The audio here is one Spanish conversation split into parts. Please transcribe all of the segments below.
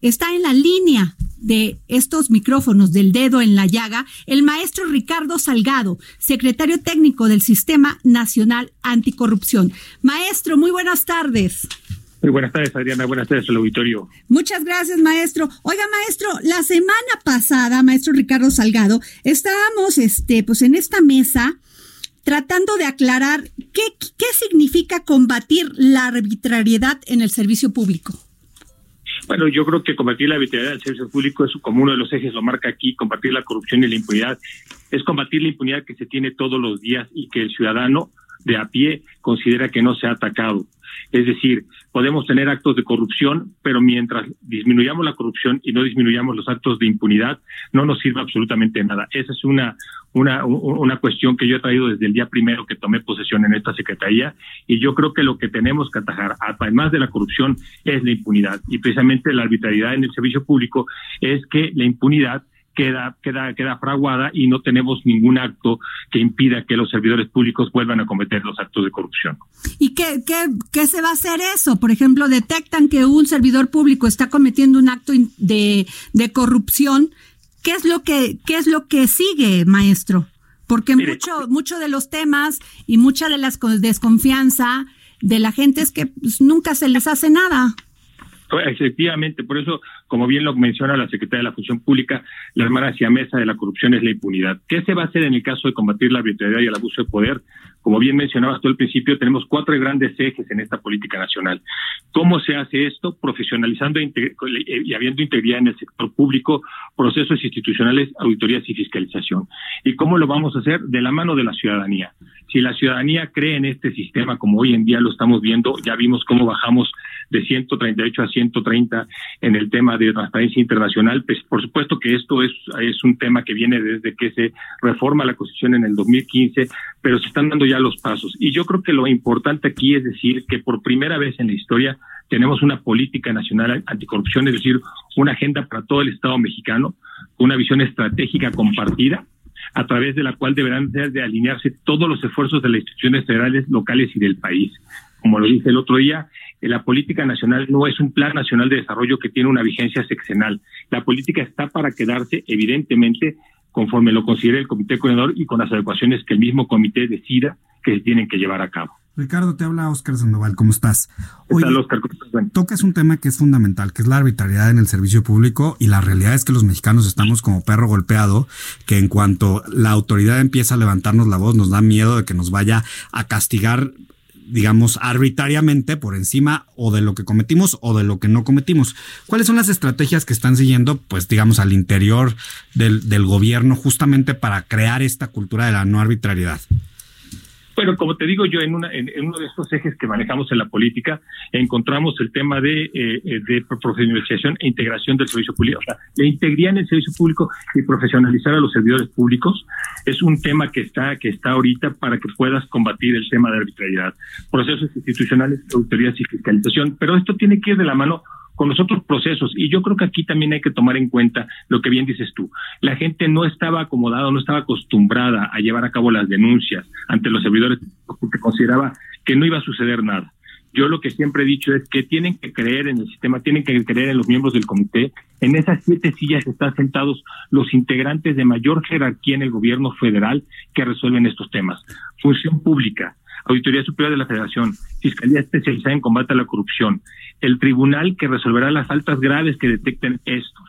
Está en la línea de estos micrófonos del dedo en la llaga el maestro Ricardo Salgado, secretario técnico del Sistema Nacional Anticorrupción. Maestro, muy buenas tardes. Muy buenas tardes, Adriana. Buenas tardes al auditorio. Muchas gracias, maestro. Oiga, maestro, la semana pasada, maestro Ricardo Salgado, estábamos este, pues en esta mesa tratando de aclarar qué, qué significa combatir la arbitrariedad en el servicio público. Bueno, yo creo que combatir la arbitrariedad del servicio público es como uno de los ejes, lo marca aquí, combatir la corrupción y la impunidad. Es combatir la impunidad que se tiene todos los días y que el ciudadano de a pie considera que no se ha atacado. Es decir, podemos tener actos de corrupción, pero mientras disminuyamos la corrupción y no disminuyamos los actos de impunidad, no nos sirve absolutamente nada. Esa es una, una, una cuestión que yo he traído desde el día primero que tomé posesión en esta Secretaría y yo creo que lo que tenemos que atajar, además de la corrupción, es la impunidad. Y precisamente la arbitrariedad en el servicio público es que la impunidad queda, queda, queda fraguada y no tenemos ningún acto que impida que los servidores públicos vuelvan a cometer los actos de corrupción. ¿Y qué, qué, qué se va a hacer eso? Por ejemplo, detectan que un servidor público está cometiendo un acto de, de corrupción. ¿Qué es lo que, qué es lo que sigue, maestro? Porque mucho, mucho de los temas y mucha de la desconfianza de la gente es que pues, nunca se les hace nada. Efectivamente, por eso, como bien lo menciona la Secretaría de la Función Pública, la hermana mesa de la corrupción es la impunidad. ¿Qué se va a hacer en el caso de combatir la arbitrariedad y el abuso de poder? Como bien mencionabas tú al principio, tenemos cuatro grandes ejes en esta política nacional. ¿Cómo se hace esto? Profesionalizando y habiendo integridad en el sector público, procesos institucionales, auditorías y fiscalización. ¿Y cómo lo vamos a hacer? De la mano de la ciudadanía. Si la ciudadanía cree en este sistema, como hoy en día lo estamos viendo, ya vimos cómo bajamos de 138 a 130 en el tema de transparencia internacional, pues por supuesto que esto es, es un tema que viene desde que se reforma la Constitución en el 2015, pero se están dando ya los pasos. Y yo creo que lo importante aquí es decir que por primera vez en la historia tenemos una política nacional anticorrupción, es decir, una agenda para todo el Estado mexicano, una visión estratégica compartida a través de la cual deberán de alinearse todos los esfuerzos de las instituciones federales, locales y del país. Como lo dije el otro día, la política nacional no es un plan nacional de desarrollo que tiene una vigencia sexenal. La política está para quedarse, evidentemente, conforme lo considere el comité coordinador y con las adecuaciones que el mismo comité decida que se tienen que llevar a cabo. Ricardo, te habla Oscar Sandoval, ¿cómo estás? Hoy Oscar? Tocas un tema que es fundamental, que es la arbitrariedad en el servicio público y la realidad es que los mexicanos estamos como perro golpeado, que en cuanto la autoridad empieza a levantarnos la voz, nos da miedo de que nos vaya a castigar digamos, arbitrariamente por encima o de lo que cometimos o de lo que no cometimos. ¿Cuáles son las estrategias que están siguiendo, pues, digamos, al interior del, del gobierno justamente para crear esta cultura de la no arbitrariedad? Bueno, como te digo yo, en, una, en, uno de estos ejes que manejamos en la política, encontramos el tema de, eh, eh, de profesionalización e integración del servicio público. O sea, la integridad en el servicio público y profesionalizar a los servidores públicos es un tema que está, que está ahorita para que puedas combatir el tema de arbitrariedad. Procesos institucionales, auditorías y fiscalización. Pero esto tiene que ir de la mano con los otros procesos. Y yo creo que aquí también hay que tomar en cuenta lo que bien dices tú. La gente no estaba acomodada, no estaba acostumbrada a llevar a cabo las denuncias ante los servidores porque consideraba que no iba a suceder nada. Yo lo que siempre he dicho es que tienen que creer en el sistema, tienen que creer en los miembros del comité. En esas siete sillas están sentados los integrantes de mayor jerarquía en el gobierno federal que resuelven estos temas. Función pública, Auditoría Superior de la Federación, Fiscalía Especializada en Combate a la Corrupción, el tribunal que resolverá las faltas graves que detecten estos,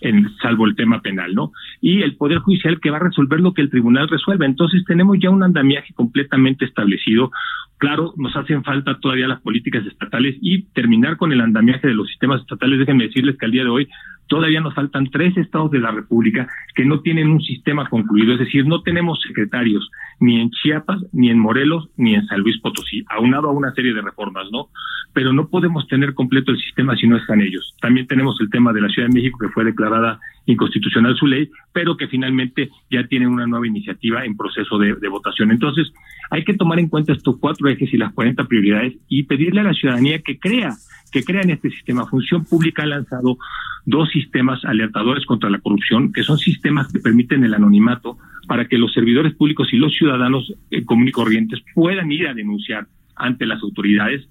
en, salvo el tema penal, ¿no? Y el Poder Judicial que va a resolver lo que el tribunal resuelva. Entonces tenemos ya un andamiaje completamente establecido. Claro, nos hacen falta todavía las políticas estatales y terminar con el andamiaje de los sistemas estatales. Déjenme decirles que al día de hoy todavía nos faltan tres estados de la República que no tienen un sistema concluido, es decir, no tenemos secretarios ni en Chiapas, ni en Morelos, ni en San Luis Potosí, aunado a una serie de reformas, ¿no? Pero no podemos tener completo el sistema si no están ellos. También tenemos el tema de la Ciudad de México que fue declarada inconstitucional su ley, pero que finalmente ya tiene una nueva iniciativa en proceso de, votación. Entonces, hay que tomar en cuenta estos cuatro ejes y las 40 prioridades y pedirle a la ciudadanía que crea que crean este sistema. Función Pública ha lanzado dos sistemas alertadores contra la corrupción, que son sistemas que permiten el anonimato para que los servidores públicos y los ciudadanos eh, comunes y corrientes puedan ir a denunciar ante las autoridades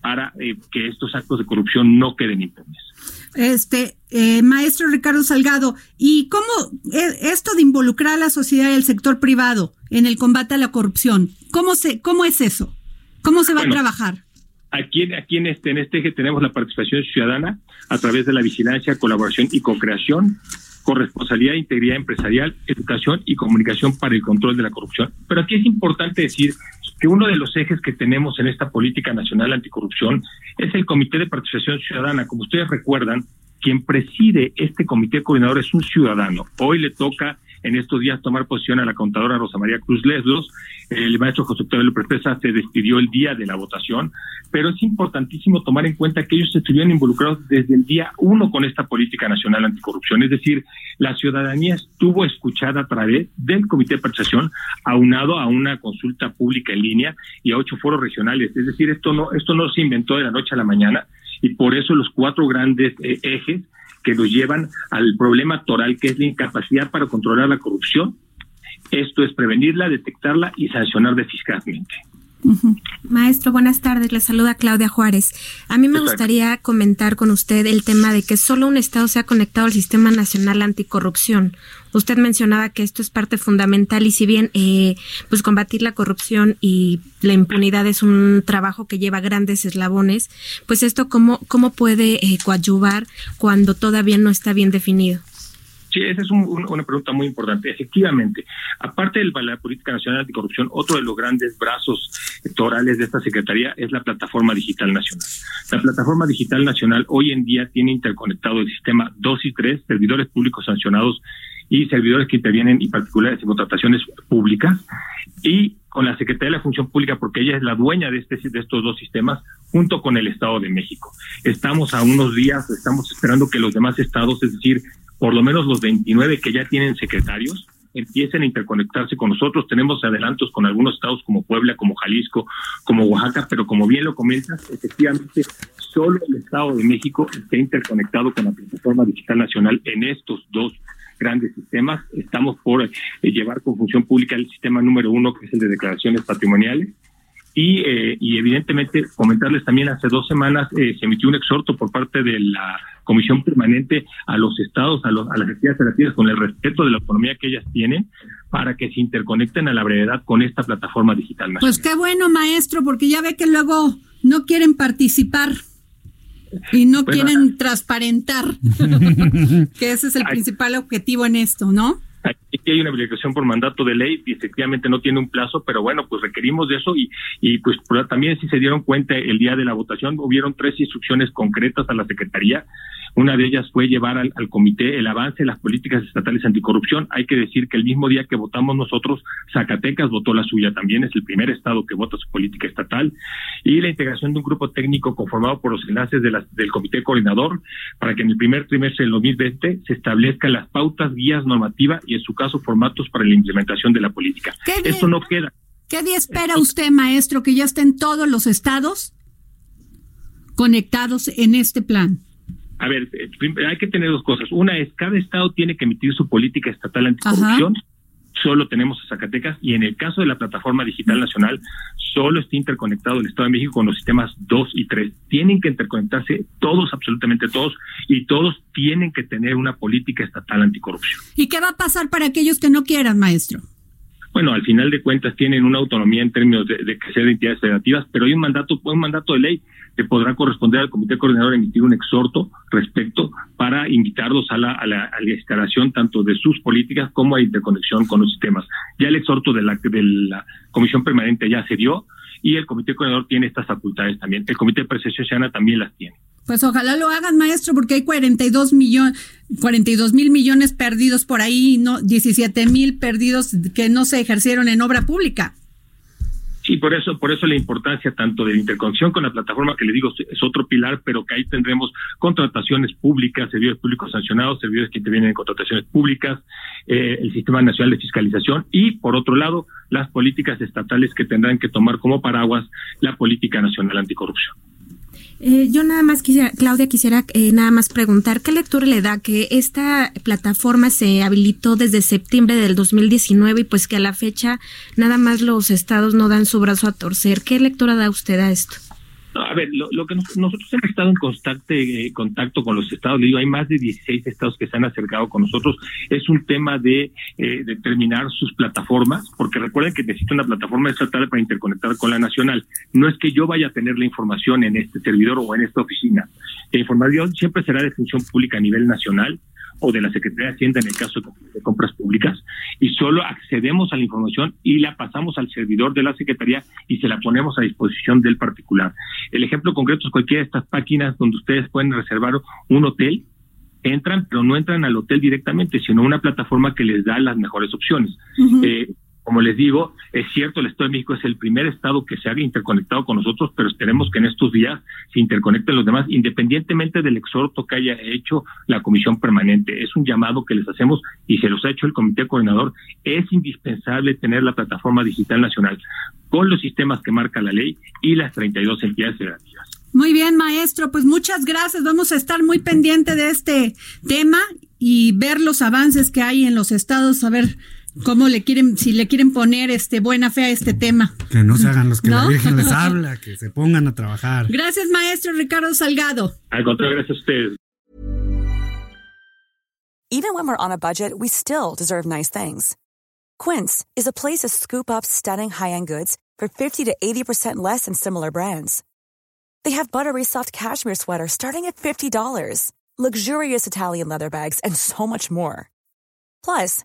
para eh, que estos actos de corrupción no queden impunes. Este, eh, maestro Ricardo Salgado, ¿y cómo esto de involucrar a la sociedad y al sector privado en el combate a la corrupción? ¿Cómo se, cómo es eso? ¿Cómo se va a trabajar? Aquí, aquí en, este, en este eje tenemos la participación ciudadana a través de la vigilancia, colaboración y co-creación, corresponsabilidad e integridad empresarial, educación y comunicación para el control de la corrupción. Pero aquí es importante decir que uno de los ejes que tenemos en esta política nacional anticorrupción es el Comité de Participación Ciudadana. Como ustedes recuerdan, quien preside este comité coordinador es un ciudadano. Hoy le toca en estos días tomar posición a la contadora Rosa María Cruz Leslos. El maestro José Octavio López se despidió el día de la votación, pero es importantísimo tomar en cuenta que ellos estuvieron involucrados desde el día uno con esta política nacional anticorrupción, es decir, la ciudadanía estuvo escuchada a través del Comité de Percepción, aunado a una consulta pública en línea y a ocho foros regionales, es decir, esto no, esto no se inventó de la noche a la mañana y por eso los cuatro grandes eh, ejes que nos llevan al problema toral, que es la incapacidad para controlar la corrupción. Esto es prevenirla, detectarla y sancionar Maestro, buenas tardes. Le saluda Claudia Juárez. A mí me gustaría comentar con usted el tema de que solo un Estado se ha conectado al Sistema Nacional Anticorrupción. Usted mencionaba que esto es parte fundamental y si bien eh, pues combatir la corrupción y la impunidad es un trabajo que lleva grandes eslabones, pues esto cómo, cómo puede eh, coadyuvar cuando todavía no está bien definido. Sí, esa es una pregunta muy importante. Efectivamente, aparte de la Política Nacional Anticorrupción, otro de los grandes brazos torales de esta Secretaría es la Plataforma Digital Nacional. La Plataforma Digital Nacional hoy en día tiene interconectado el sistema 2 y 3, servidores públicos sancionados y servidores que intervienen y particulares en contrataciones públicas y con la Secretaría de la Función Pública porque ella es la dueña de este de estos dos sistemas junto con el Estado de México. Estamos a unos días, estamos esperando que los demás estados, es decir, por lo menos los 29 que ya tienen secretarios, empiecen a interconectarse con nosotros. Tenemos adelantos con algunos estados como Puebla, como Jalisco, como Oaxaca, pero como bien lo comentas, efectivamente solo el Estado de México está interconectado con la plataforma digital nacional en estos dos grandes sistemas. Estamos por eh, llevar con función pública el sistema número uno, que es el de declaraciones patrimoniales. Y, eh, y evidentemente comentarles también hace dos semanas eh, se emitió un exhorto por parte de la comisión permanente a los estados, a, los, a las entidades federativas, con el respeto de la autonomía que ellas tienen, para que se interconecten a la brevedad con esta plataforma digital nacional. Pues qué bueno, maestro, porque ya ve que luego no quieren participar y no quieren transparentar, que ese es el principal objetivo en esto, ¿no? Aquí hay una obligación por mandato de ley y efectivamente no tiene un plazo, pero bueno, pues requerimos de eso y, y pues también si se dieron cuenta el día de la votación hubieron tres instrucciones concretas a la Secretaría una de ellas fue llevar al, comité el avance de las políticas estatales anticorrupción. Hay que decir que el mismo día que votamos nosotros, Zacatecas votó la suya también, es el primer estado que vota su política estatal, y la integración de un grupo técnico conformado por los enlaces de del comité coordinador para que en el primer trimestre del 2020 se establezcan las pautas, guías normativas y en su caso formatos para la implementación de la política. Esto no queda. ¿Qué día espera usted, maestro, que ya estén todos los estados conectados en este plan? A ver, eh, hay que tener dos cosas. Una es, cada estado tiene que emitir su política estatal anticorrupción. Solo tenemos a Zacatecas y en el caso de la plataforma digital nacional, solo está interconectado el Estado de México con los sistemas 2 y 3. Tienen que interconectarse todos, absolutamente todos, y todos tienen que tener una política estatal anticorrupción. ¿Y qué va a pasar para aquellos que no quieran, maestro? bueno, al final de cuentas tienen una autonomía en términos de, de crecer de entidades federativas, pero hay un mandato, un mandato de ley que podrá corresponder al comité coordinador a emitir un exhorto respecto para invitarlos a la, a la, instalación tanto de sus políticas como a interconexión con los sistemas. Ya el exhorto de la, de la comisión permanente ya se dio y el comité coordinador tiene estas facultades también. El comité de percepción ciudadana también las tiene. Pues ojalá lo hagan, maestro, porque hay 42 millones, 42 mil millones perdidos por ahí, no 17 mil perdidos que no se ejercieron en obra pública. Sí, por eso, por eso la importancia tanto de la interconexión con la plataforma que le digo es otro pilar, pero que ahí tendremos contrataciones públicas, servidores públicos sancionados, servidores que intervienen en contrataciones públicas, eh, el sistema nacional de fiscalización y, por otro lado, las políticas estatales que tendrán que tomar como paraguas la política nacional anticorrupción. Eh, yo nada más quisiera, Claudia, quisiera eh, nada más preguntar, ¿qué lectura le da que esta plataforma se habilitó desde septiembre del 2019 y pues que a la fecha nada más los estados no dan su brazo a torcer? ¿Qué lectura da usted a esto? A ver, lo, que nosotros hemos estado en constante eh, contacto con los estados, le digo, hay más de 16 estados que se han acercado con nosotros, es un tema de eh, determinar sus plataformas, porque recuerden que necesita una plataforma estatal para interconectar con la nacional. No es que yo vaya a tener la información en este servidor o en esta oficina. La información siempre será de función pública a nivel nacional, o de la Secretaría de Hacienda en el caso de compras públicas y solo accedemos a la información y la pasamos al servidor de la Secretaría y se la ponemos a disposición del particular. El ejemplo concreto es cualquiera de estas páginas donde ustedes pueden reservar un hotel entran, pero no entran al hotel directamente, sino una plataforma que les da las mejores opciones. Como les digo, es cierto, el Estado de México es el primer Estado que se ha interconectado con nosotros, pero esperemos que en estos días se interconecten los demás, independientemente del exhorto que haya hecho la Comisión Permanente. Es un llamado que les hacemos y se los ha hecho el Comité Coordinador. Es indispensable tener la plataforma digital nacional con los sistemas que marca la ley y las 32 entidades federativas. Muy bien, maestro. Pues muchas gracias. Vamos a estar muy pendiente de este tema y ver los avances que hay en los estados, a ver cómo le quieren, si le quieren poner este buena fe a este tema. Que no se hagan los que la Virgen les habla, que se pongan a trabajar. Gracias, maestro Ricardo Salgado. Al contrario, gracias a ustedes. Even when we're on a budget, we still deserve nice things. Quince is a place to scoop up stunning high-end goods for 50 to 80% less than similar brands. They have buttery soft cashmere sweaters starting at $50, luxurious Italian leather bags, and so much more. Plus,